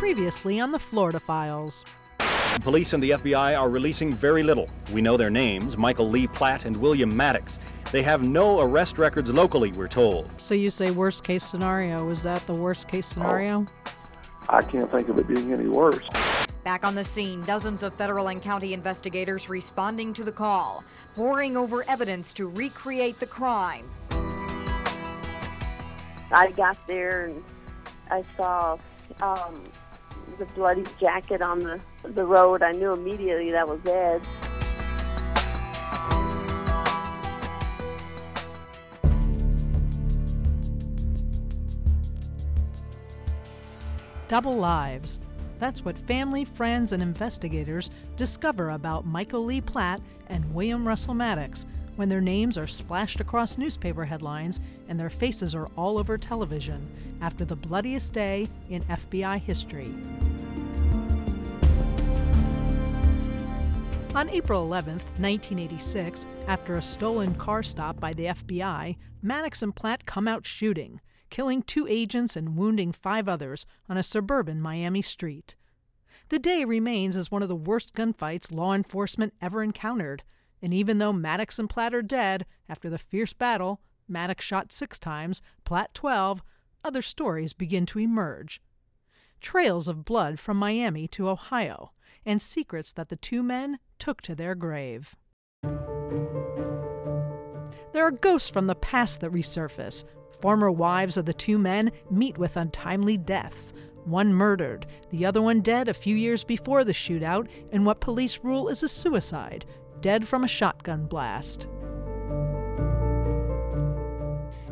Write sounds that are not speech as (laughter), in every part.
Previously on the Florida Files. Police and the FBI are releasing very little. We know their names Michael Lee Platt and William Matix. They have no arrest records locally, we're told. So you say worst case scenario. Is that the worst case scenario? I can't think of it being any worse. Back on the scene, dozens of federal and county investigators responding to the call, poring over evidence to recreate the crime. I got there and I saw um, the bloody jacket on the, the road. I knew immediately that was Ed. Double lives. That's what family, friends, and investigators discover about Michael Lee Platt and William Russell Matix when their names are splashed across newspaper headlines and their faces are all over television after the bloodiest day in FBI history. On April 11, 1986, after a stolen car stop by the FBI, Matix and Platt come out shooting, killing two agents and wounding five others on a suburban Miami street. The day remains as one of the worst gunfights law enforcement ever encountered, and even though Matix and Platt are dead after the fierce battle, Matix shot six times, Platt 12, other stories begin to emerge. Trails of blood from Miami to Ohio, and secrets that the two men took to their grave. There are ghosts from the past that resurface. Former wives of the two men meet with untimely deaths. One murdered, the other one dead a few years before the shootout in what police rule is a suicide, dead from a shotgun blast.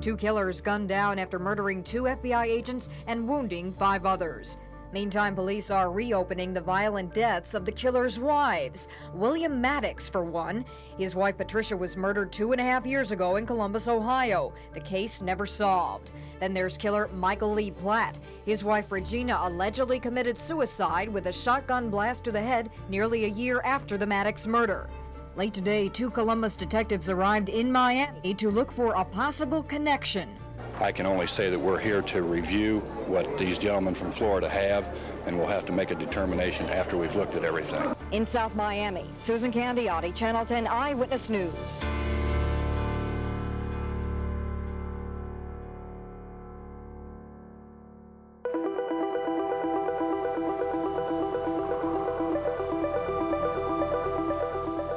Two killers gunned down after murdering two FBI agents and wounding five others. Meantime, police are reopening the violent deaths of the killer's wives. William Matix, for one. His wife Patricia was murdered two and a half years ago in Columbus, Ohio. The case never solved. Then there's killer Michael Lee Platt. His wife Regina allegedly committed suicide with a shotgun blast to the head nearly a year after the Matix murder. Late today, two Columbus detectives arrived in Miami to look for a possible connection. I can only say that we're here to review what these gentlemen from Florida have, and we'll have to make a determination after we've looked at everything. In South Miami, Susan Candiotti, Channel 10 Eyewitness News.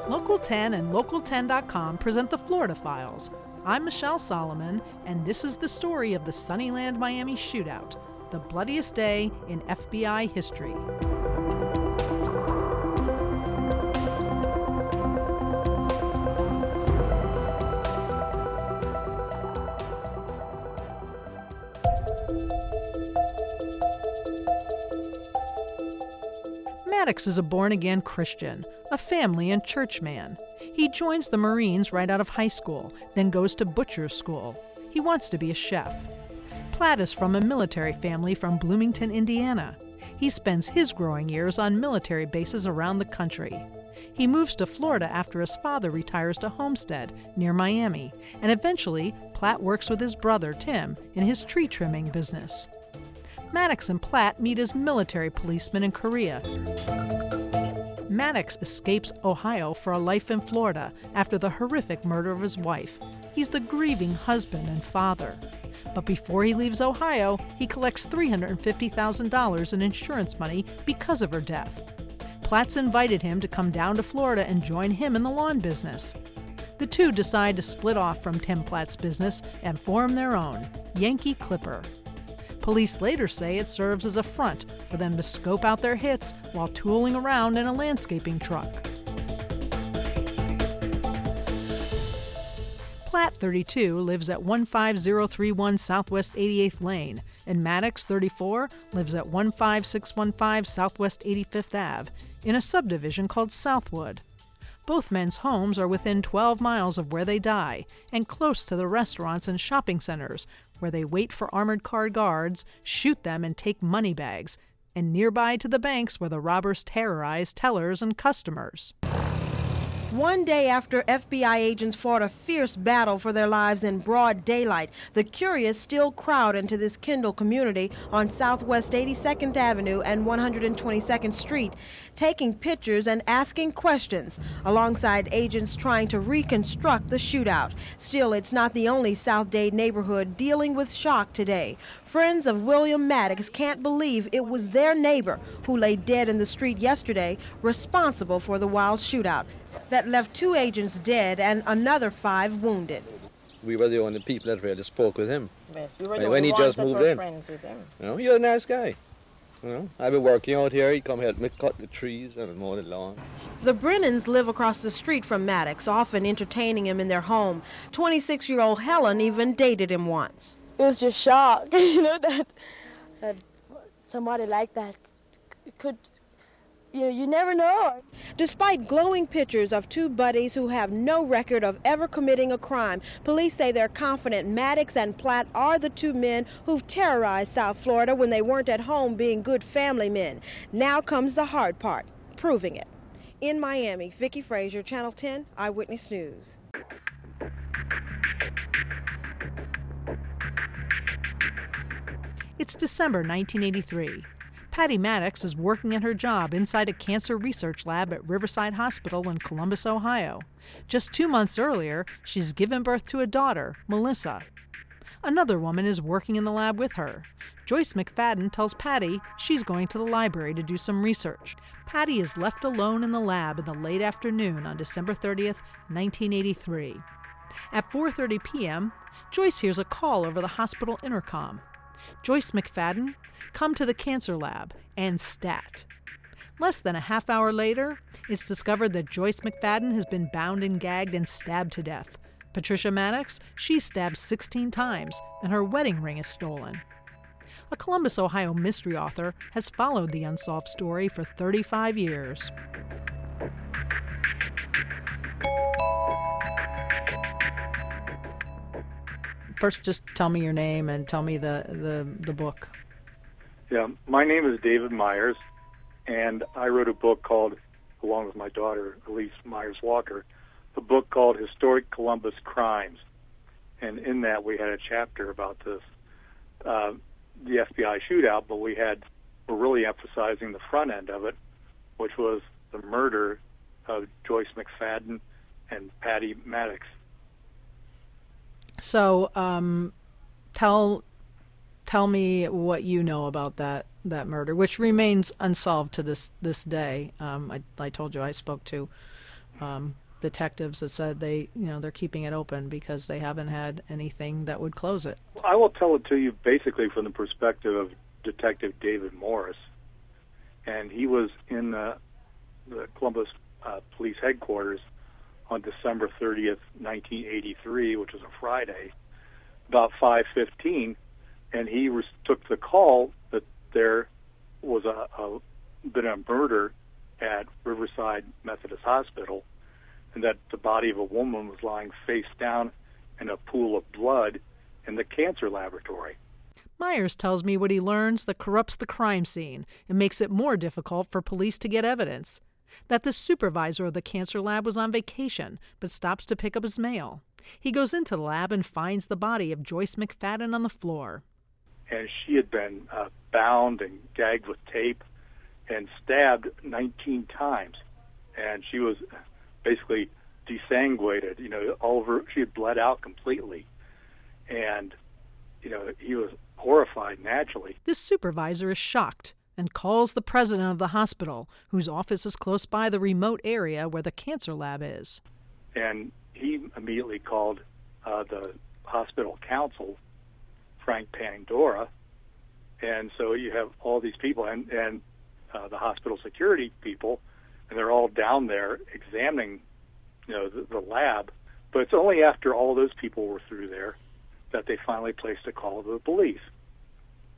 Local 10 and Local10.com present the Florida Files. I'm Michelle Solomon, and this is the story of the Suniland Miami shootout, the bloodiest day in FBI history. Matix is a born again Christian, a family and church man. He joins the Marines right out of high school, then goes to butcher's school. He wants to be a chef. Platt is from a military family from Bloomington, Indiana. He spends his growing years on military bases around the country. He moves to Florida after his father retires to Homestead, near Miami, and eventually Platt works with his brother, Tim, in his tree trimming business. Matix and Platt meet as military policemen in Korea. Matix escapes Ohio for a life in Florida after the horrific murder of his wife. He's the grieving husband and father. But before he leaves Ohio, he collects $350,000 in insurance money because of her death. Platt's invited him to come down to Florida and join him in the lawn business. The two decide to split off from Tim Platt's business and form their own, Yankee Clipper. Police later say it serves as a front for them to scope out their hits while tooling around in a landscaping truck. Platt, 32, lives at 15031 Southwest 88th Lane, and Matix, 34, lives at 15615 Southwest 85th Ave in a subdivision called Southwood. Both men's homes are within 12 miles of where they die and close to the restaurants and shopping centers where they wait for armored car guards, shoot them, and take money bags, and nearby to the banks where the robbers terrorize tellers and customers. One day after FBI agents fought a fierce battle for their lives in broad daylight, the curious still crowd into this Kendall community on Southwest 82nd Avenue and 122nd Street, taking pictures and asking questions, alongside agents trying to reconstruct the shootout. Still, it's not the only South Dade neighborhood dealing with shock today. Friends of William Matix can't believe it was their neighbor who lay dead in the street yesterday responsible for the wild shootout that left two agents dead and another five wounded. We were the only people that really spoke with him. Yes, we were the when only he ones just that moved were in. friends with him. You know, you're a nice guy. You know, I've been working out here. He come help me cut the trees and mow the lawn. The Brennans live across the street from Matix, often entertaining him in their home. 26 year old Helen even dated him once. It was just shock, (laughs) you know, that, that somebody like that could, you know, you never know. Despite glowing pictures of two buddies who have no record of ever committing a crime, police say they're confident Matix and Platt are the two men who've terrorized South Florida when they weren't at home being good family men. Now comes the hard part, proving it. In Miami, Vicki Frazier, Channel 10 Eyewitness News. It's December 1983. Patty Matix is working at her job inside a cancer research lab at Riverside Hospital in Columbus, Ohio. Just two months earlier, she's given birth to a daughter, Melissa. Another woman is working in the lab with her. Joyce McFadden tells Patty she's going to the library to do some research. Patty is left alone in the lab in the late afternoon on December 30th, 1983. At 4:30 p.m., Joyce hears a call over the hospital intercom. Joyce McFadden, come to the cancer lab and stat. Less than a half hour later, it's discovered that Joyce McFadden has been bound and gagged and stabbed to death. Patricia Matix, she's stabbed 16 times, and her wedding ring is stolen. A Columbus, Ohio mystery author has followed the unsolved story for 35 years. First, just tell me your name and tell me the, the, the book. Yeah, my name is David Myers, and I wrote a book called, along with my daughter Elise Myers Walker, a book called Historic Columbus Crimes. And in that, we had a chapter about this, uh, the FBI shootout, but we had, we're really emphasizing the front end of it, which was the murder of Joyce McFadden and Patty Matix. So, um, tell tell me what you know about that that murder, which remains unsolved to this this day. Um, I, I told you I spoke to um, detectives that said they you know they're keeping it open because they haven't had anything that would close it. I will tell it to you basically from the perspective of Detective David Morris, and he was in the, the Columbus uh, Police Headquarters on December 30th, 1983, which was a Friday, about 5:15, and he took the call that there was a, a been a murder at Riverside Methodist Hospital, and that the body of a woman was lying face down in a pool of blood in the cancer laboratory. Myers tells me what he learns that corrupts the crime scene and makes it more difficult for police to get evidence that the supervisor of the cancer lab was on vacation but stops to pick up his mail. He goes into the lab and finds the body of Joyce McFadden on the floor. And she had been uh, bound and gagged with tape and stabbed 19 times. And she was basically desanguated, you know, all over, she had bled out completely. And, you know, he was horrified naturally. The supervisor is shocked and calls the president of the hospital, whose office is close by the remote area where the cancer lab is. And he immediately called uh, the hospital counsel, Frank Pandora. And so you have all these people and, and uh, the hospital security people, and they're all down there examining, you know, the, the lab. But it's only after all those people were through there that they finally placed a call to the police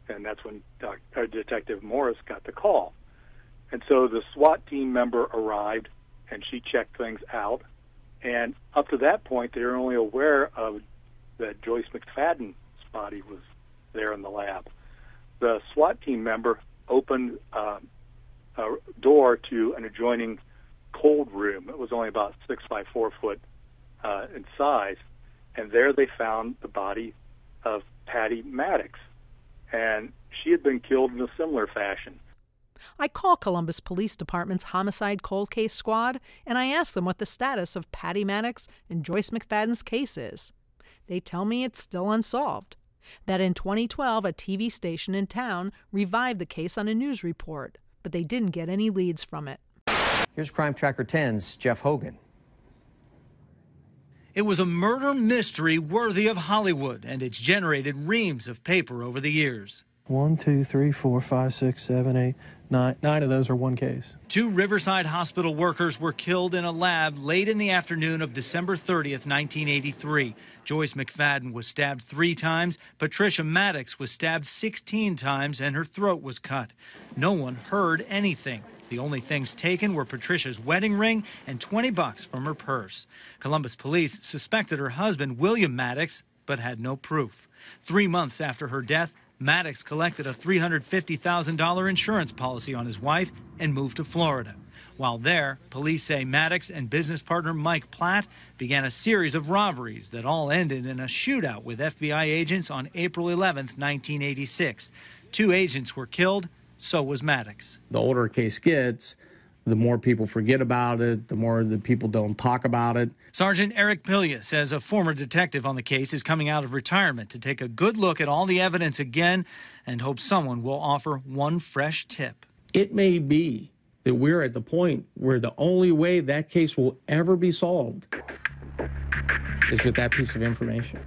and that's when Doc, uh, Detective Morris got the call. And so the SWAT team member arrived, and she checked things out. And up to that point, they were only aware of that Joyce McFadden's body was there in the lab. The SWAT team member opened uh, a door to an adjoining cold room. It was only about six by four foot uh, in size, and there they found the body of Patty Matix, and she had been killed in a similar fashion. I call Columbus Police Department's Homicide Cold Case Squad and I ask them what the status of Patty Matix and Joyce McFadden's case is. They tell me it's still unsolved. That in 2012, a TV station in town revived the case on a news report, but they didn't get any leads from it. Here's Crime Tracker 10's Jeff Hogan. It was a murder mystery worthy of Hollywood, and it's generated reams of paper over the years. One, two, three, four, five, six, seven, eight, nine. Nine of those are one case. Two Riverside Hospital workers were killed in a lab late in the afternoon of December 30th, 1983. Joyce McFadden was stabbed three times. Patricia Matix was stabbed 16 times, and her throat was cut. No one heard anything. The only things taken were Patricia's wedding ring and 20 bucks from her purse. Columbus police suspected her husband, William Matix, but had no proof. Three months after her death, Matix collected a $350,000 insurance policy on his wife and moved to Florida. While there, police say Maddox and business partner Mike Platt began a series of robberies that all ended in a shootout with FBI agents on April 11, 1986. Two agents were killed, so was Matix. The older a case gets, the more people forget about it, the more the people don't talk about it. Sergeant Eric Pilia says a former detective on the case is coming out of retirement to take a good look at all the evidence again and hopes someone will offer one fresh tip. It may be that we're at the point where the only way that case will ever be solved is with that piece of information.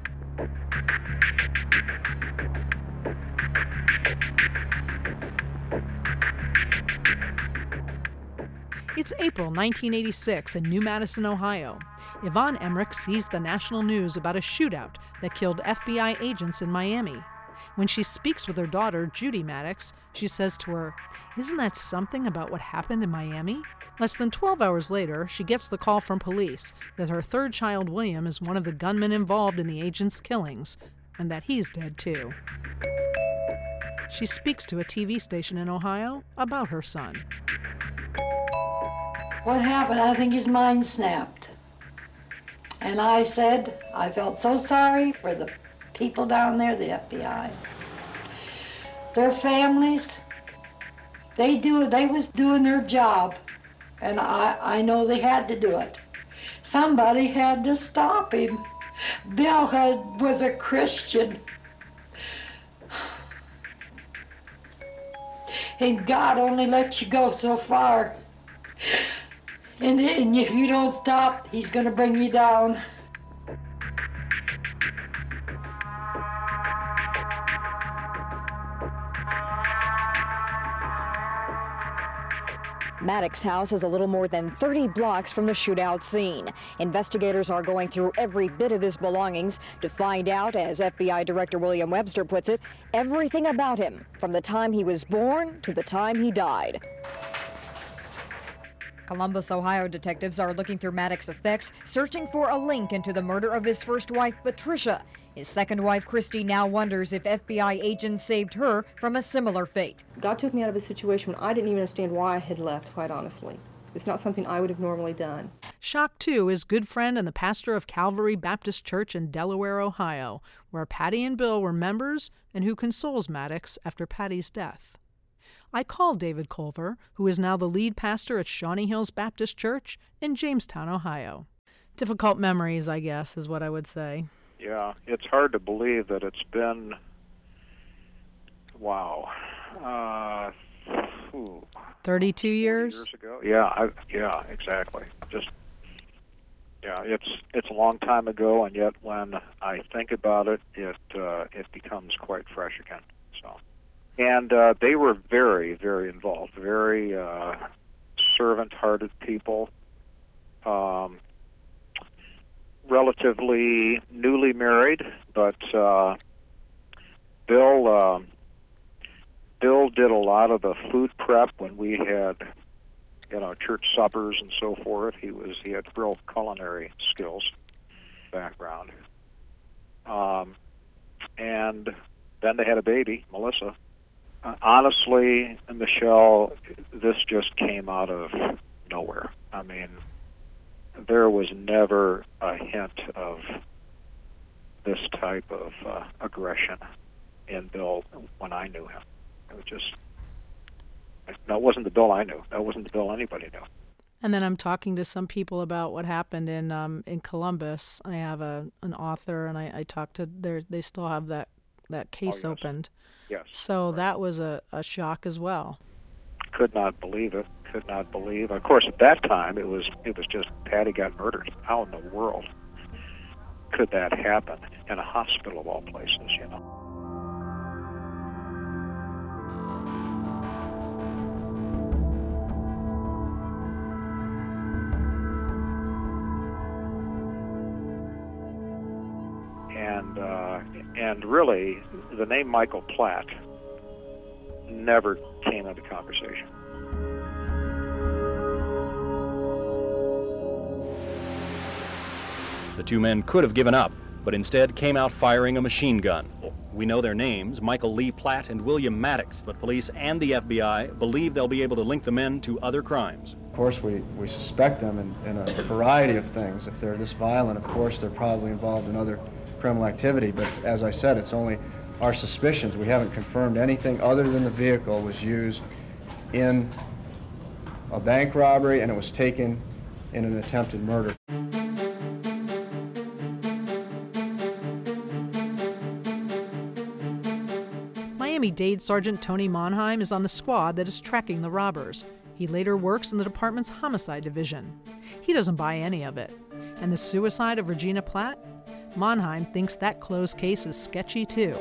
It's April 1986 in New Madison, Ohio. Yvonne Emmerich sees the national news about a shootout that killed FBI agents in Miami. When she speaks with her daughter, Judy Matix, she says to her, Isn't that something about what happened in Miami? Less than 12 hours later, she gets the call from police that her third child, William, is one of the gunmen involved in the agent's killings, and that he's dead too. She speaks to a TV station in Ohio about her son. What happened? I think his mind snapped. And I said, I felt so sorry for the people down there, the FBI. Their families, they do they was doing their job. And I, I know they had to do it. Somebody had to stop him. Bill had, was a Christian. And God only lets you go so far. And, and if you don't stop, he's going to bring you down. Matix's house is a little more than 30 blocks from the shootout scene. Investigators are going through every bit of his belongings to find out, as FBI Director William Webster puts it, everything about him from the time he was born to the time he died. Columbus, Ohio detectives are looking through Matix's effects, searching for a link into the murder of his first wife, Patricia. His second wife, Christy, now wonders if FBI agents saved her from a similar fate. God took me out of a situation when I didn't even understand why I had left, quite honestly. It's not something I would have normally done. Shocked, too, is good friend and the pastor of Calvary Baptist Church in Delaware, Ohio, where Patty and Bill were members and who consoles Maddox after Patty's death. I called David Culver, who is now the lead pastor at Shawnee Hills Baptist Church in Jamestown, Ohio. Difficult memories, I guess, is what I would say. Yeah, it's hard to believe that it's been, wow, uh, 32 years? years ago. Yeah, I, yeah, exactly. Just yeah, it's it's a long time ago, and yet when I think about it, it uh, it becomes quite fresh again. So and uh, they were very, very involved, very uh, servant-hearted people, um, relatively newly married, but uh, Bill uh, Bill did a lot of the food prep when we had, you know, church suppers and so forth. He was he had real culinary skills background, um, and then they had a baby, Melissa honestly, Michelle, this just came out of nowhere. I mean, there was never a hint of this type of uh, aggression in Bill when I knew him. It was just that wasn't the Bill I knew. That wasn't the Bill anybody knew. And then I'm talking to some people about what happened in um, in Columbus. I have a an author, and I, I talked to their. They still have that that oh, case oh, yes. opened. Yes. So right. that was a, a shock as well. Could not believe it. Could not believe. Of course, at that time, it was it was just Patty got murdered. How in the world could that happen in a hospital of all places? You know. And really, the name Michael Platt never came into conversation. The two men could have given up, but instead came out firing a machine gun. We know their names, Michael Lee Platt and William Matix, but police and the FBI believe they'll be able to link the men to other crimes. Of course, we, we suspect them in, in a variety of things. If they're this violent, of course, they're probably involved in other criminal activity, but as I said, it's only our suspicions. We haven't confirmed anything other than the vehicle was used in a bank robbery and it was taken in an attempted murder. Miami-Dade Sergeant Tony Monheim is on the squad that is tracking the robbers. He later works in the department's homicide division. He doesn't buy any of it. And the suicide of Regina Platt Monheim thinks that closed case is sketchy too.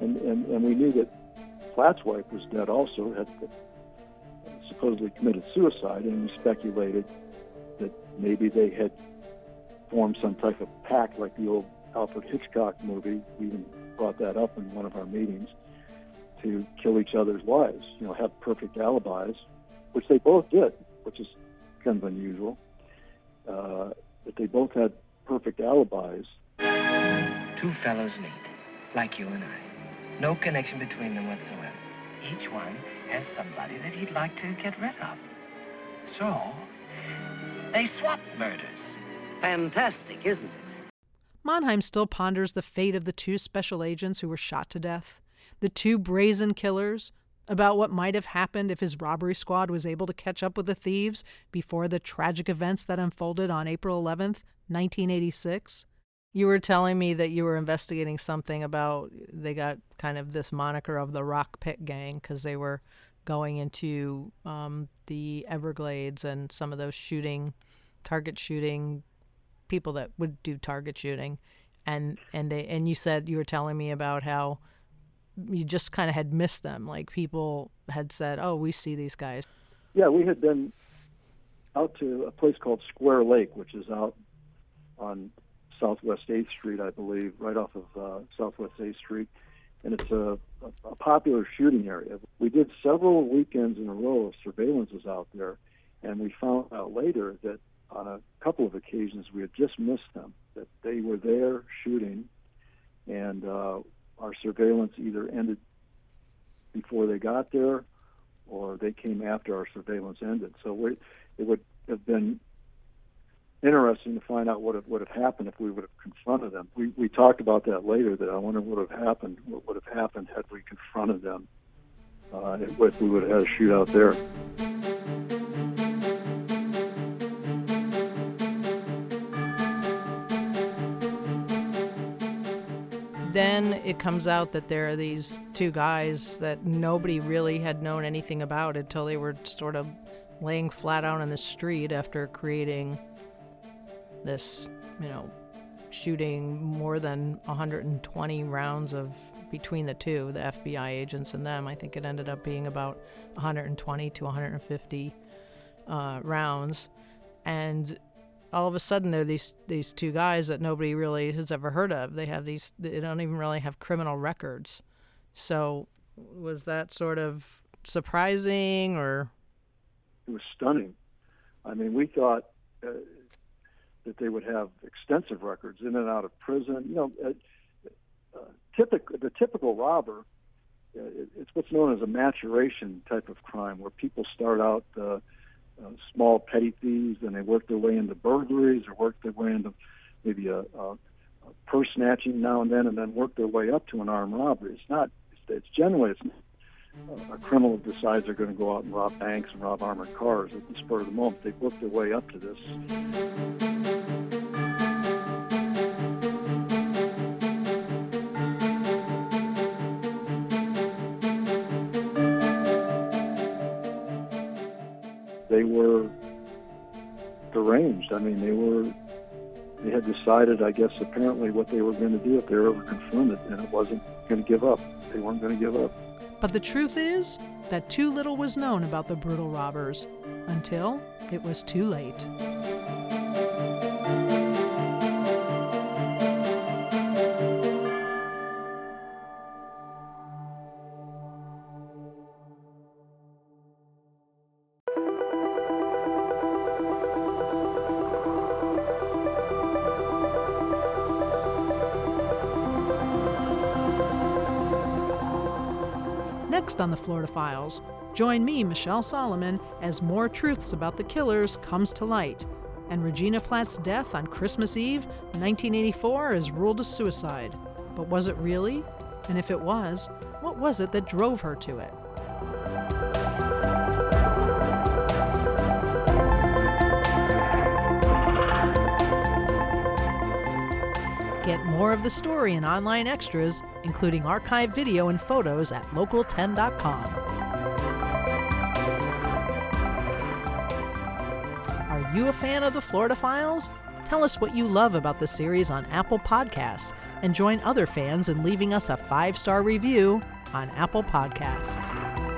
And, and, and we knew that Platt's wife was dead also, had supposedly committed suicide, and we speculated that maybe they had formed some type of pact like the old Alfred Hitchcock movie. We even brought that up in one of our meetings to kill each other's wives, you know, have perfect alibis, which they both did, which is kind of unusual uh, that they both had perfect alibis. Two fellows meet, like you and I. No connection between them whatsoever. Each one has somebody that he'd like to get rid of. So, they swap murders. Fantastic, isn't it? Monheim still ponders the fate of the two special agents who were shot to death, the two brazen killers about what might have happened if his robbery squad was able to catch up with the thieves before the tragic events that unfolded on April 11th, 1986. You were telling me that you were investigating something about they got kind of this moniker of the Rock Pit Gang because they were going into um, the Everglades and some of those shooting, target shooting, people that would do target shooting, and and they and you said you were telling me about how you just kind of had missed them. Like people had said, "Oh, we see these guys." Yeah, we had been out to a place called Square Lake, which is out on Southwest 8th Street, I believe, right off of uh, Southwest 8th Street, and it's a, a, a popular shooting area. We did several weekends in a row of surveillances out there, and we found out later that on a couple of occasions we had just missed them, that they were there shooting, and uh, our surveillance either ended before they got there or they came after our surveillance ended. So it would have been interesting to find out what would have happened if we would have confronted them. We, we talked about that later, that I wonder what would have happened, what would have happened had we confronted them, uh, if we would have had a shootout there. Then it comes out that there are these two guys that nobody really had known anything about until they were sort of laying flat out on the street after creating this, you know, shooting more than 120 rounds of between the two, the FBI agents and them. I think it ended up being about 120 to 150 uh, rounds. And all of a sudden there are these these two guys that nobody really has ever heard of. They have these they don't even really have criminal records. So was that sort of surprising or it was stunning. I mean, we thought uh, that they would have extensive records in and out of prison. You know, uh, uh, typical the typical robber it, it's what's known as a maturation type of crime, where people start out uh, uh, small petty thieves, and they work their way into burglaries or work their way into maybe a, a, a purse snatching now and then, and then work their way up to an armed robbery. It's not. It's, it's generally it's a criminal decides they're going to go out and rob banks and rob armored cars at the spur of the moment. They work their way up to this. Deranged. I mean, they were. They had decided, I guess, apparently what they were going to do if they were ever confronted, and it wasn't going to give up. They weren't going to give up. But the truth is that too little was known about the brutal robbers until it was too late. Next on the Florida Files, join me, Michelle Solomon, as more truths about the killers comes to light. And Regina Platt's death on Christmas Eve, 1984, is ruled a suicide. But was it really? And if it was, what was it that drove her to it? Get more of the story and online extras, including archive video and photos at local10.com. Are you a fan of the Florida Files? Tell us what you love about the series on Apple Podcasts and join other fans in leaving us a five star review on Apple Podcasts.